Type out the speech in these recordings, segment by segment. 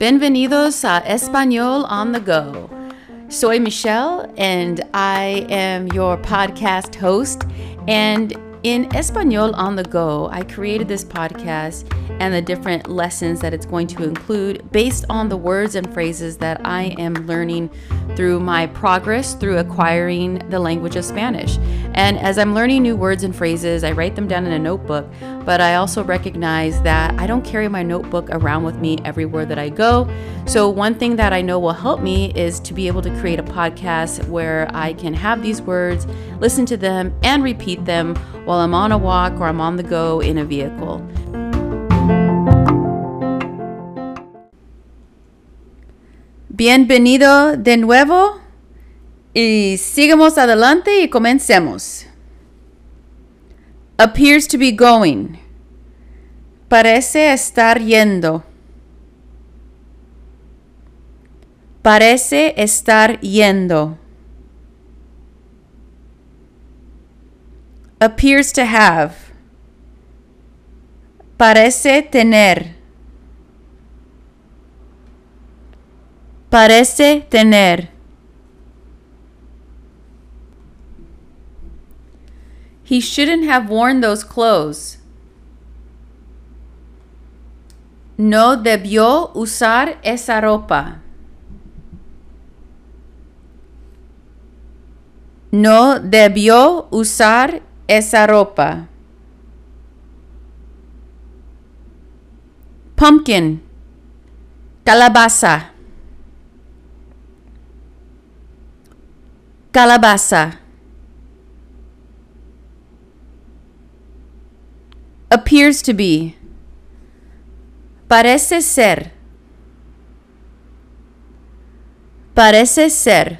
Bienvenidos a Español on the Go. Soy Michelle and I am your podcast host. And in Espanol on the Go, I created this podcast and the different lessons that it's going to include based on the words and phrases that I am learning through my progress through acquiring the language of Spanish. And as I'm learning new words and phrases, I write them down in a notebook, but I also recognize that I don't carry my notebook around with me everywhere that I go. So, one thing that I know will help me is to be able to create a podcast where I can have these words, listen to them, and repeat them while I'm on a walk or I'm on the go in a vehicle. Bienvenido de nuevo y sigamos adelante y comencemos. Appears to be going. Parece estar yendo. Parece estar yendo. Appears to have. Parece tener. Parece tener. He shouldn't have worn those clothes. No debió usar esa ropa. No debió usar esa ropa. Pumpkin. Calabaza. Calabaza. Appears to be. Parece ser. Parece ser.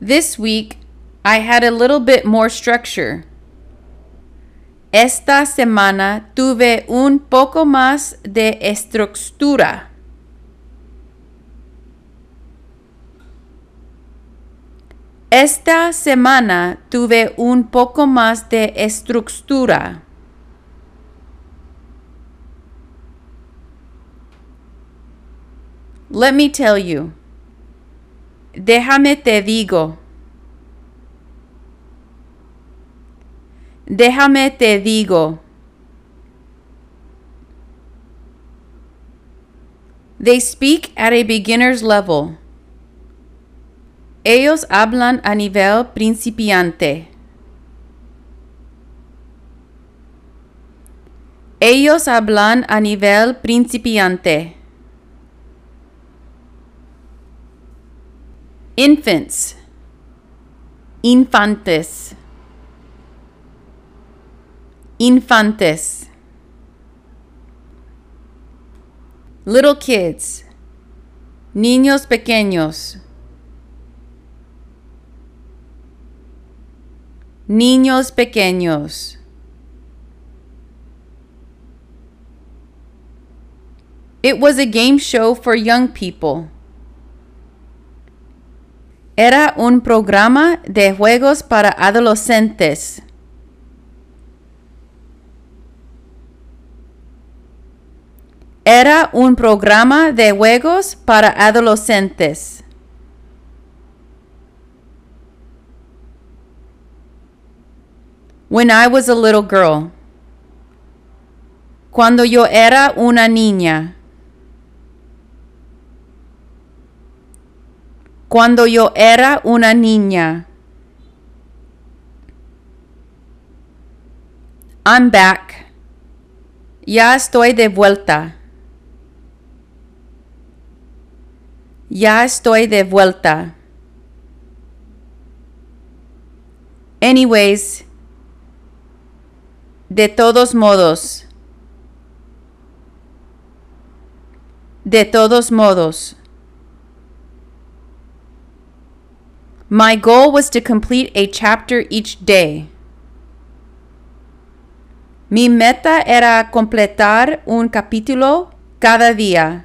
This week, I had a little bit more structure. Esta semana tuve un poco más de estructura. Esta semana tuve un poco más de estructura. Let me tell you. Déjame te digo. Déjame te digo. They speak at a beginner's level. Ellos hablan a nivel principiante. Ellos hablan a nivel principiante. Infants. Infantes. Infantes. Little kids. Niños pequeños. Niños pequeños. It was a game show for young people. Era un programa de juegos para adolescentes. Era un programa de juegos para adolescentes. When I was a little girl. Cuando yo era una niña. Cuando yo era una niña. I'm back. Ya estoy de vuelta. Ya estoy de vuelta. Anyways, de todos modos. De todos modos. My goal was to complete a chapter each day. Mi meta era completar un capítulo cada día.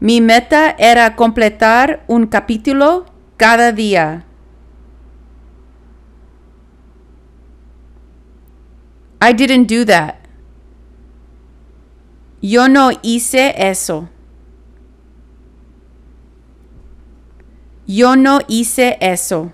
Mi meta era completar un capítulo cada día. I didn't do that. Yo no hice eso. Yo no hice eso.